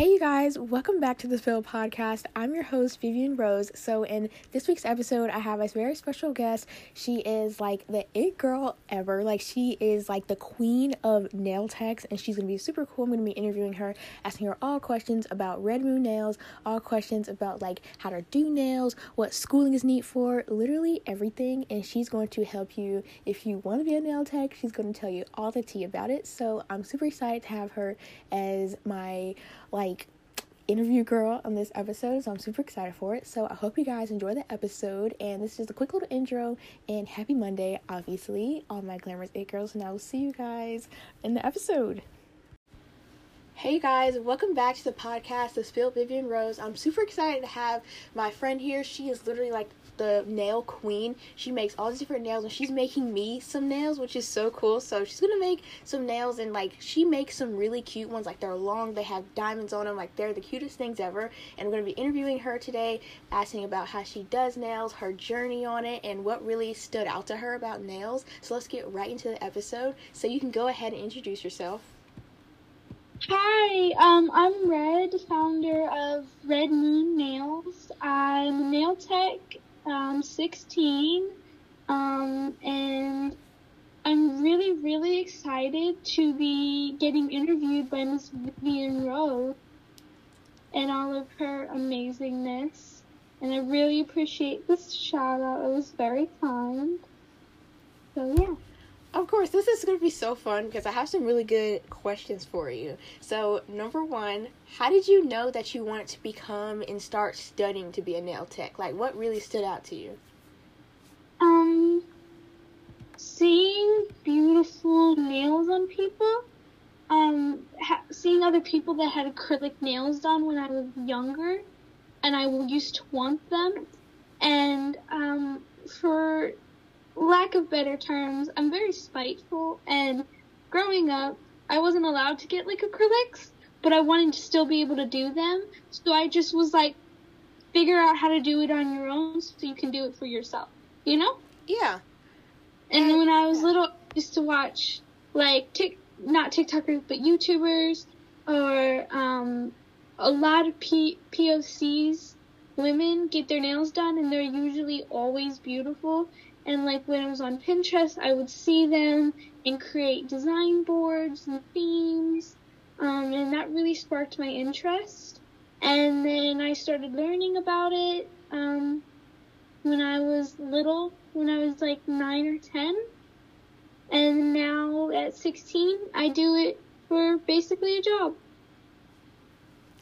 Hey, you guys, welcome back to the Spill Podcast. I'm your host, Vivian Rose. So, in this week's episode, I have a very special guest. She is like the it girl ever. Like, she is like the queen of nail techs, and she's gonna be super cool. I'm gonna be interviewing her, asking her all questions about Red Moon Nails, all questions about like how to do nails, what schooling is neat for, literally everything. And she's going to help you if you want to be a nail tech. She's going to tell you all the tea about it. So, I'm super excited to have her as my like interview girl on this episode, so I'm super excited for it. So I hope you guys enjoy the episode. And this is just a quick little intro and happy Monday, obviously, all my glamorous eight girls. And I will see you guys in the episode. Hey guys, welcome back to the podcast, The Spill Vivian Rose. I'm super excited to have my friend here. She is literally like the nail queen. She makes all these different nails and she's making me some nails, which is so cool. So she's gonna make some nails and like she makes some really cute ones. Like they're long, they have diamonds on them. Like they're the cutest things ever. And I'm gonna be interviewing her today, asking about how she does nails, her journey on it, and what really stood out to her about nails. So let's get right into the episode. So you can go ahead and introduce yourself. Hi, um, I'm Red, founder of Red Moon Nails. I'm a nail tech, um, 16, um, and I'm really, really excited to be getting interviewed by Miss Vivian Rose and all of her amazingness. And I really appreciate this shout out. It was very kind. So, yeah. Of course, this is going to be so fun because I have some really good questions for you. So, number one, how did you know that you wanted to become and start studying to be a nail tech? Like, what really stood out to you? Um, seeing beautiful nails on people. Um, ha- seeing other people that had acrylic nails done when I was younger, and I used to want them. And um, for lack of better terms, I'm very spiteful. And growing up, I wasn't allowed to get like acrylics, but I wanted to still be able to do them. So I just was like, figure out how to do it on your own so you can do it for yourself. You know? Yeah. And when I was little, I used to watch like tick not TikTokers but YouTubers or um, a lot of P- POCs women get their nails done and they're usually always beautiful and like when I was on Pinterest, I would see them and create design boards and themes. Um, and that really sparked my interest. And then I started learning about it um, when I was little, when I was like 9 or 10. And now at 16, I do it for basically a job.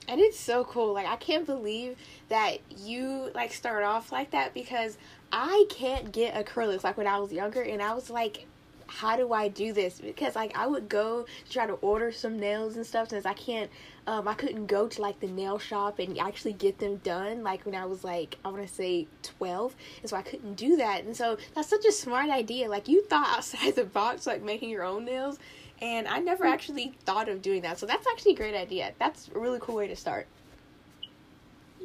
And it's so cool. Like I can't believe that you like start off like that because I can't get acrylics like when I was younger and I was like how do I do this? Because like I would go try to order some nails and stuff since I can't um I couldn't go to like the nail shop and actually get them done like when I was like I want to say 12 and so I couldn't do that and so that's such a smart idea like you thought outside the box like making your own nails and I never actually thought of doing that so that's actually a great idea that's a really cool way to start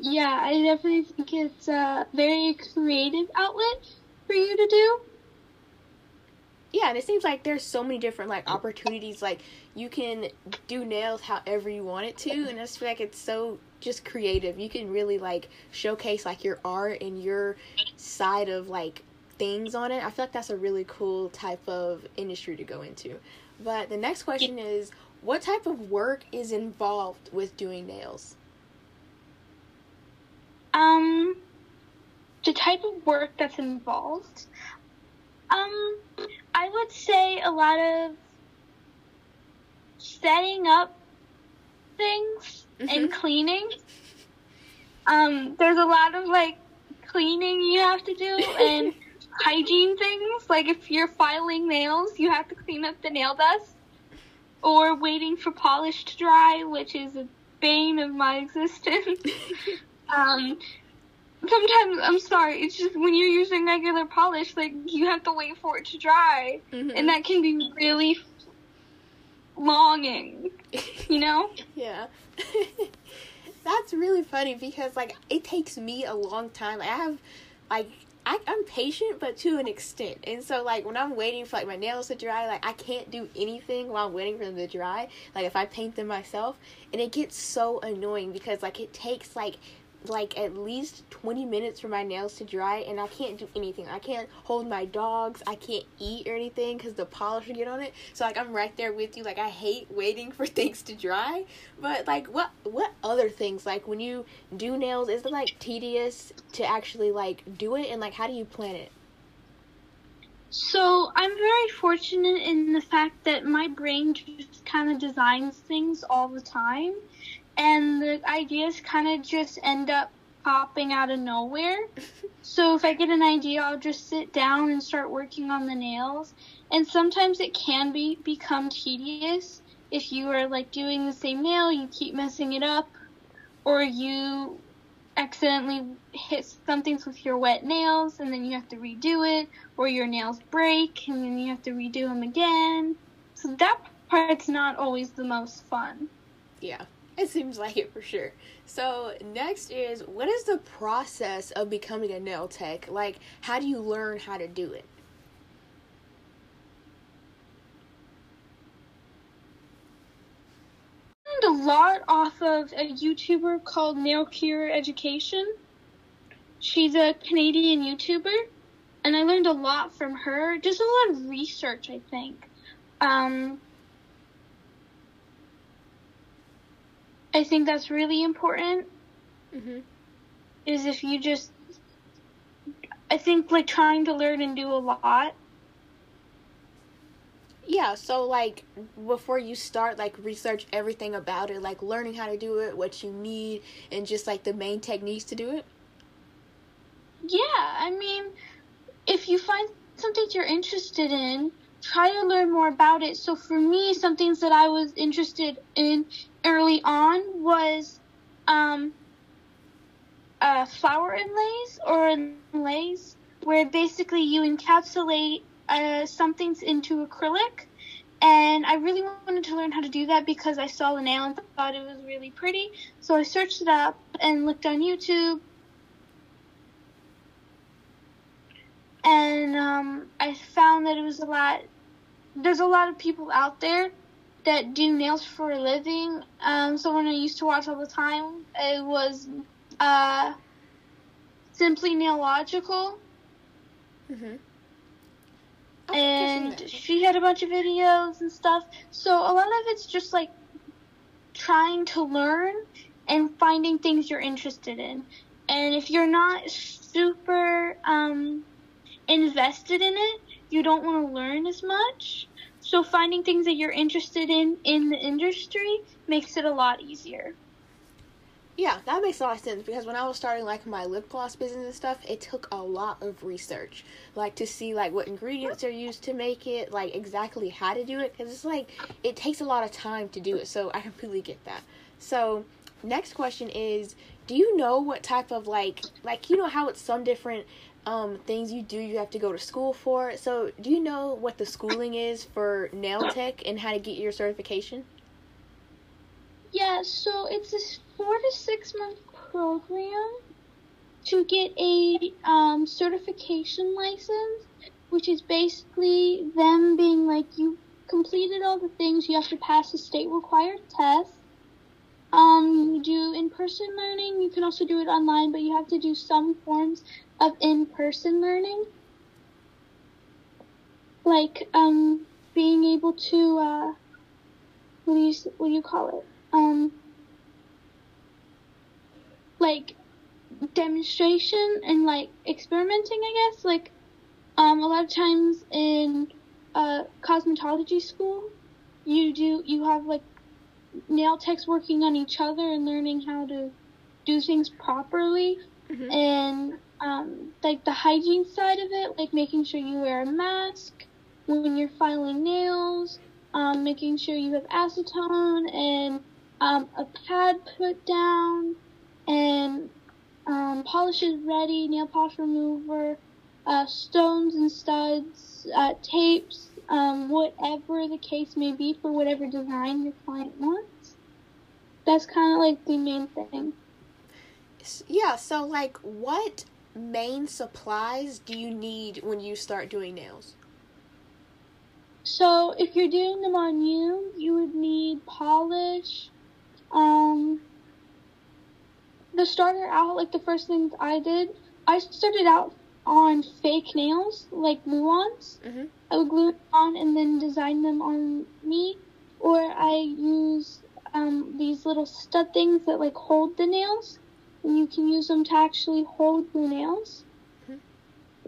yeah, I definitely think it's a very creative outlet for you to do. Yeah, and it seems like there's so many different like opportunities. Like you can do nails however you want it to, and I just feel like it's so just creative. You can really like showcase like your art and your side of like things on it. I feel like that's a really cool type of industry to go into. But the next question is, what type of work is involved with doing nails? Um, the type of work that's involved. Um, I would say a lot of setting up things mm-hmm. and cleaning. Um, there's a lot of like cleaning you have to do and hygiene things. Like if you're filing nails, you have to clean up the nail dust. Or waiting for polish to dry, which is a bane of my existence. Um, sometimes I'm sorry, it's just when you're using regular polish, like you have to wait for it to dry, mm-hmm. and that can be really longing, you know? yeah. That's really funny because like it takes me a long time. Like, I have like I, I'm patient, but to an extent. And so, like, when I'm waiting for like my nails to dry, like I can't do anything while I'm waiting for them to dry. Like if I paint them myself, and it gets so annoying because like it takes like like at least 20 minutes for my nails to dry and I can't do anything. I can't hold my dogs. I can't eat or anything cuz the polish will get on it. So like I'm right there with you. Like I hate waiting for things to dry. But like what what other things like when you do nails is it like tedious to actually like do it and like how do you plan it? So I'm very fortunate in the fact that my brain just kind of designs things all the time and the ideas kind of just end up popping out of nowhere. so if I get an idea, I'll just sit down and start working on the nails. And sometimes it can be become tedious if you are like doing the same nail, you keep messing it up, or you accidentally hit something with your wet nails and then you have to redo it, or your nails break and then you have to redo them again. So that part's not always the most fun. Yeah. It seems like it for sure. So, next is what is the process of becoming a nail tech? Like, how do you learn how to do it? I learned a lot off of a YouTuber called Nail Career Education. She's a Canadian YouTuber, and I learned a lot from her. Just a lot of research, I think. Um, I think that's really important. Mm-hmm. Is if you just, I think like trying to learn and do a lot. Yeah, so like before you start, like research everything about it, like learning how to do it, what you need, and just like the main techniques to do it. Yeah, I mean, if you find something you're interested in, try to learn more about it. So for me, some things that I was interested in early on was um, uh, flower inlays or inlays, where basically you encapsulate uh, something into acrylic. And I really wanted to learn how to do that because I saw the nail and thought it was really pretty. So I searched it up and looked on YouTube. And um, I found that it was a lot. There's a lot of people out there that do nails for a living. Um, someone I used to watch all the time. It was uh, Simply Nailogical. Mm-hmm. And she had a bunch of videos and stuff. So a lot of it's just like trying to learn and finding things you're interested in. And if you're not super um, invested in it, you don't want to learn as much. So finding things that you're interested in in the industry makes it a lot easier. Yeah, that makes a lot of sense because when I was starting like my lip gloss business and stuff, it took a lot of research, like to see like what ingredients are used to make it, like exactly how to do it, because it's like it takes a lot of time to do it. So I completely get that. So next question is, do you know what type of like like you know how it's some different um, things you do you have to go to school for. So, do you know what the schooling is for nail tech and how to get your certification? Yeah, so it's a four to six month program to get a um, certification license, which is basically them being like you completed all the things you have to pass a state required test. Um, you do in person learning. You can also do it online, but you have to do some forms of in-person learning, like um, being able to uh, what do you what do you call it? Um, like demonstration and like experimenting, I guess. Like um, a lot of times in uh, cosmetology school, you do you have like nail techs working on each other and learning how to do things properly. Mm-hmm. And um, like the hygiene side of it, like making sure you wear a mask when you're filing nails, um, making sure you have acetone and um, a pad put down, and um, polishes ready, nail polish remover, uh, stones and studs, uh, tapes, um, whatever the case may be for whatever design your client wants. That's kind of like the main thing. Yeah, so like what main supplies do you need when you start doing nails? So if you're doing them on you, you would need polish. Um, the starter out, like the first things I did, I started out on fake nails, like glue-ons. Mhm. I would glue it on and then design them on me, or I use um, these little stud things that like hold the nails, and you can use them to actually hold the nails. Mhm.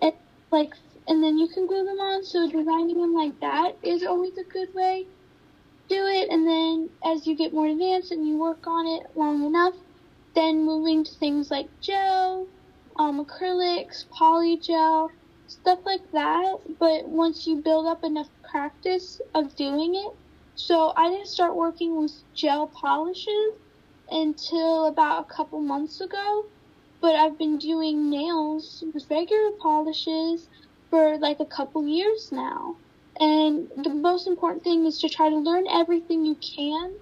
And like, and then you can glue them on. So designing them like that is always a good way. Do it, and then as you get more advanced and you work on it long enough, then moving to things like gel, um, acrylics, polygel, stuff like that. But once you build up enough practice of doing it, so I didn't start working with gel polishes until about a couple months ago. But I've been doing nails with regular polishes for like a couple years now. And the most important thing is to try to learn everything you can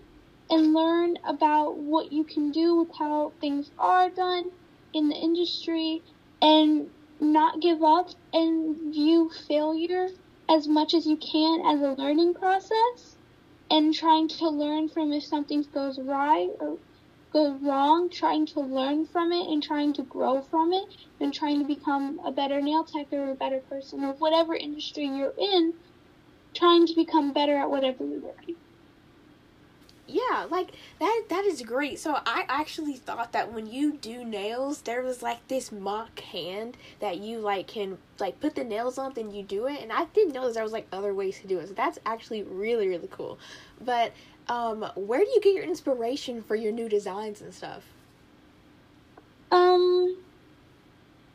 and learn about what you can do with how things are done in the industry and not give up and view failure as much as you can as a learning process and trying to learn from if something goes right or goes wrong, trying to learn from it and trying to grow from it and trying to become a better nail tech or a better person or whatever industry you're in, trying to become better at whatever you're doing. Yeah, like that that is great. So I actually thought that when you do nails, there was like this mock hand that you like can like put the nails on then you do it and I didn't know there was like other ways to do it. So that's actually really really cool. But um where do you get your inspiration for your new designs and stuff? Um,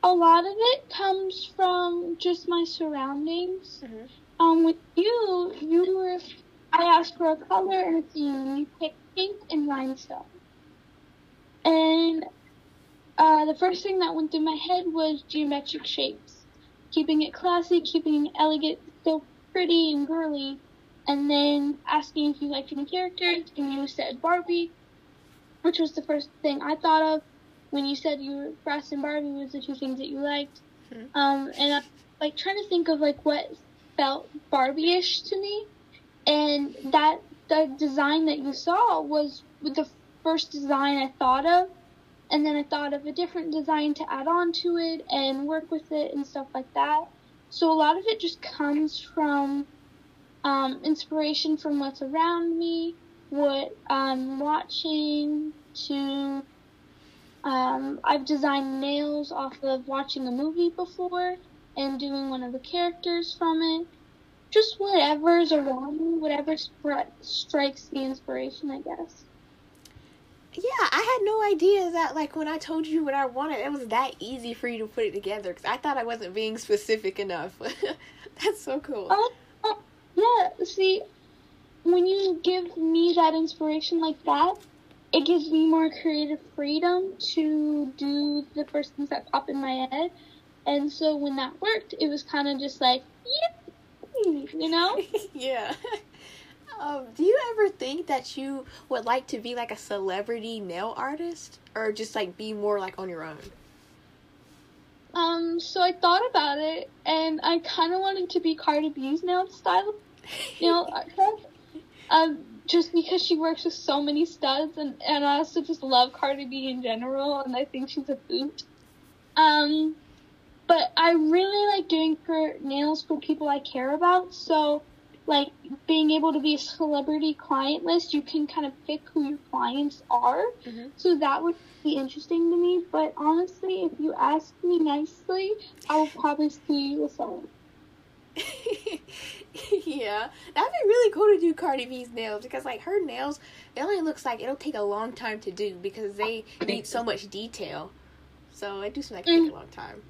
a lot of it comes from just my surroundings. Mhm. Um, with you, you were, I asked for a color and a theme. You picked pink and rhinestone. And uh, the first thing that went through my head was geometric shapes, keeping it classy, keeping it elegant, still pretty and girly. And then asking if you liked any characters, and you said Barbie, which was the first thing I thought of when you said you were Brass and Barbie was the two things that you liked. Mhm. Um, and I like trying to think of like what felt Barbie-ish to me, and that the design that you saw was the first design I thought of, and then I thought of a different design to add on to it and work with it and stuff like that. So a lot of it just comes from um, inspiration from what's around me, what I'm watching, to um, I've designed nails off of watching a movie before and doing one of the characters from it. Just whatever's around me, whatever stri- strikes the inspiration, I guess. Yeah, I had no idea that like when I told you what I wanted, it was that easy for you to put it together because I thought I wasn't being specific enough. That's so cool. Oh, yeah. See, when you give me that inspiration like that, it gives me more creative freedom to do the first things that pop in my head. And so when that worked, it was kind of just like, you know? yeah. Um, do you ever think that you would like to be like a celebrity nail artist or just like be more like on your own? Um, so I thought about it, and I kind of wanted to be Cardi B's nail style, know. Um, just because she works with so many studs, and, and I also just love Cardi B in general, and I think she's a boot. Um, but I really like doing for nails for people I care about, so like being able to be a celebrity client list, you can kind of pick who your clients are. Mhm. So that would be interesting to me. But honestly, if you ask me nicely, I will probably see you with someone. yeah, that'd be really cool to do Cardi B's nails because like her nails, it only looks like it'll take a long time to do because they need so much detail. So it do seem like it take a long time.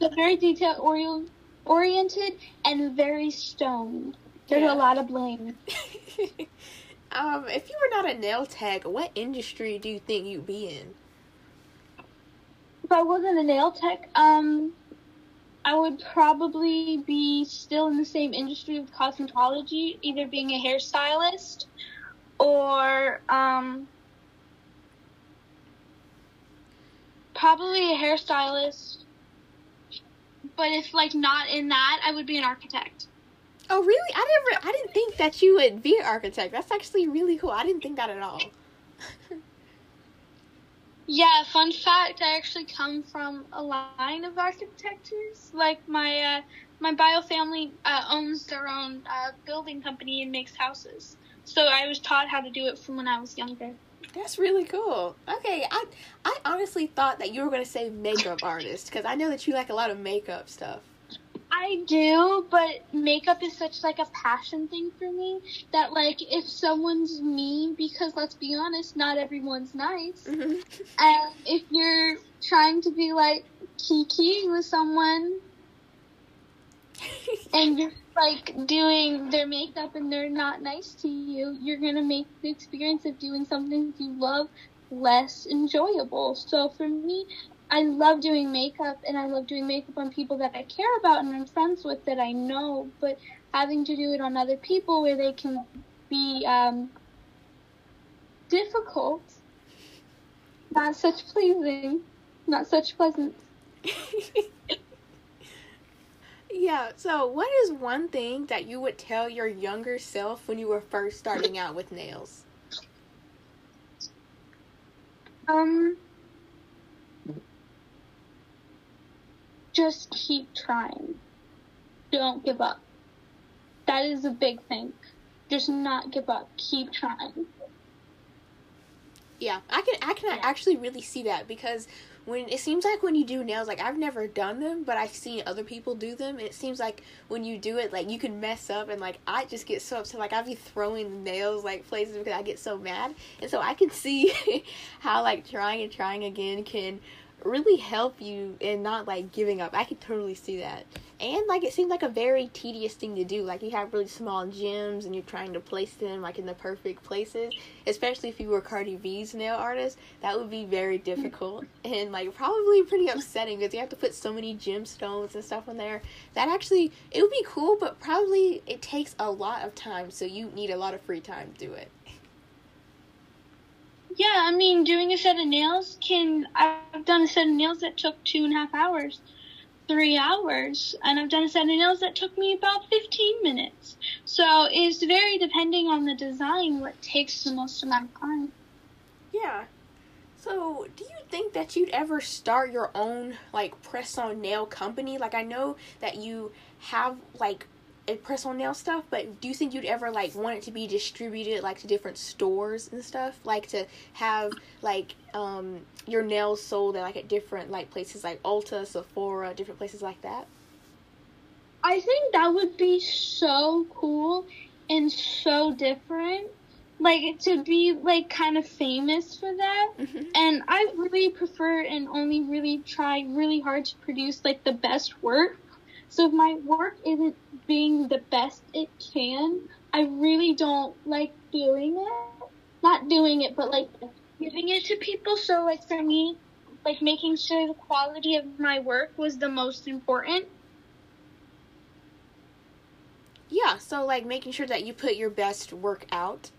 They're very detail ori- oriented and very stoned. There's Yeah. a lot of blame. um, if you were not a nail tech, what industry do you think you'd be in? If I wasn't a nail tech, um, I would probably be still in the same industry of cosmetology, either being a hairstylist or um, probably a hairstylist but if like not in that, I would be an architect. Oh really? I never I didn't think that you would be an architect. That's actually really cool. I didn't think that at all. yeah, fun fact, I actually come from a line of architectures. Like my uh, my bio family uh, owns their own uh, building company and makes houses. So I was taught how to do it from when I was younger. That's really cool. Okay, I I honestly thought that you were gonna say makeup artist because I know that you like a lot of makeup stuff. I do, but makeup is such like a passion thing for me that like if someone's mean, because let's be honest, not everyone's nice, Mm-hmm. and if you're trying to be like kiki with someone and you're like doing their makeup and they're not nice to you, you're gonna make the experience of doing something you love less enjoyable. So for me, I love doing makeup and I love doing makeup on people that I care about and I'm friends with that I know, but having to do it on other people where they can be um, difficult, not such pleasing, not such pleasant. yeah. So, what is one thing that you would tell your younger self when you were first starting out with nails? Um, just keep trying. Don't give up. That is a big thing. Just not give up. Keep trying. Yeah, I can I can Yeah. actually really see that because when it seems like when you do nails, like I've never done them, but I've seen other people do them. And it seems like when you do it, like you can mess up, and like I just get so upset. Like I'd be throwing nails like places because I get so mad, and so I can see how like trying and trying again can really help you in not like giving up. I could totally see that. And like it seems like a very tedious thing to do. Like you have really small gems and you're trying to place them like in the perfect places. Especially if you were Cardi B's nail artist, that would be very difficult and like probably pretty upsetting because you have to put so many gemstones and stuff in there. That actually it would be cool, but probably it takes a lot of time, so you need a lot of free time to do it. Yeah, I mean, doing a set of nails can. I've done a set of nails that took two and a half hours, three hours, and I've done a set of nails that took me about 15 minutes. So it's very depending on the design what takes the most amount of time. Yeah. So, do you think that you'd ever start your own like press on nail company? Like I know that you have like on nail stuff, but do you think you'd ever like want it to be distributed like to different stores and stuff? Like to have like um your nails sold at like at different like places like Ulta, Sephora, different places like that? I think that would be so cool and so different. Like to be like kind of famous for that. Mm-hmm. And I really prefer and only really try really hard to produce like the best work. So if my work isn't being the best it can, I really don't like doing it. Not doing it, but like giving it to people. So like for me, like making sure the quality of my work was the most important. Yeah, so like making sure that you put your best work out.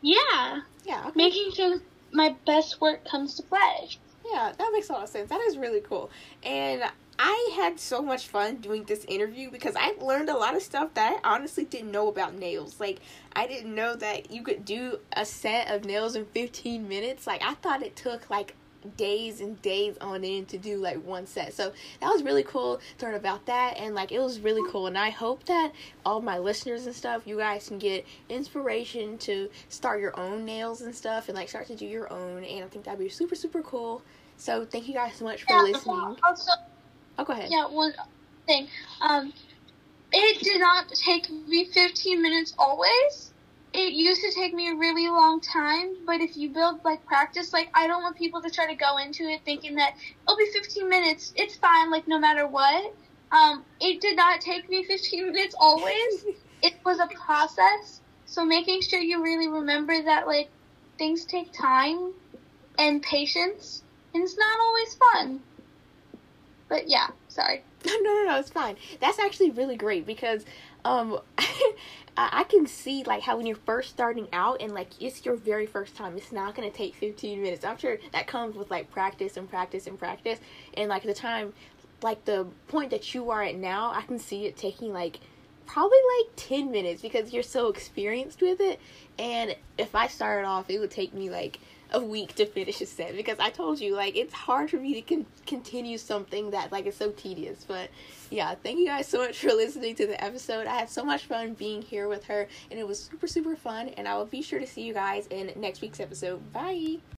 Yeah, Yeah, okay. making sure my best work comes to play. Yeah, that makes a lot of sense. That is really cool. And I had so much fun doing this interview because I learned a lot of stuff that I honestly didn't know about nails. Like, I didn't know that you could do a set of nails in 15 minutes. Like, I thought it took like days and days on end to do like one set. So that was really cool to learn about that and like it was really cool and I hope that all my listeners and stuff you guys can get inspiration to start your own nails and stuff and like start to do your own and I think that'd be super super cool. So thank you guys so much for listening. Oh go ahead. yeah, one thing. Um, it did not take me 15 minutes always. It used to take me a really long time, but if you build like practice, like I don't want people to try to go into it thinking that it'll be 15 minutes. It's fine, like no matter what. Um, it did not take me 15 minutes always. it was a process. So making sure you really remember that like things take time and patience, and it's not always fun. But yeah, sorry. No, no, no, it's fine. That's actually really great because um I I can see like how when you're first starting out and like it's your very first time, it's not gonna take 15 minutes. I'm sure that comes with like practice and practice and practice, and like the time like the point that you are at now, I can see it taking like probably like 10 minutes because you're so experienced with it. And if I started off, it would take me like a week to finish a set because I told you like it's hard for me to con- continue something that like is so tedious. But yeah, thank you guys so much for listening to the episode. I had so much fun being here with her, and it was super super fun. And I will be sure to see you guys in next week's episode. Bye.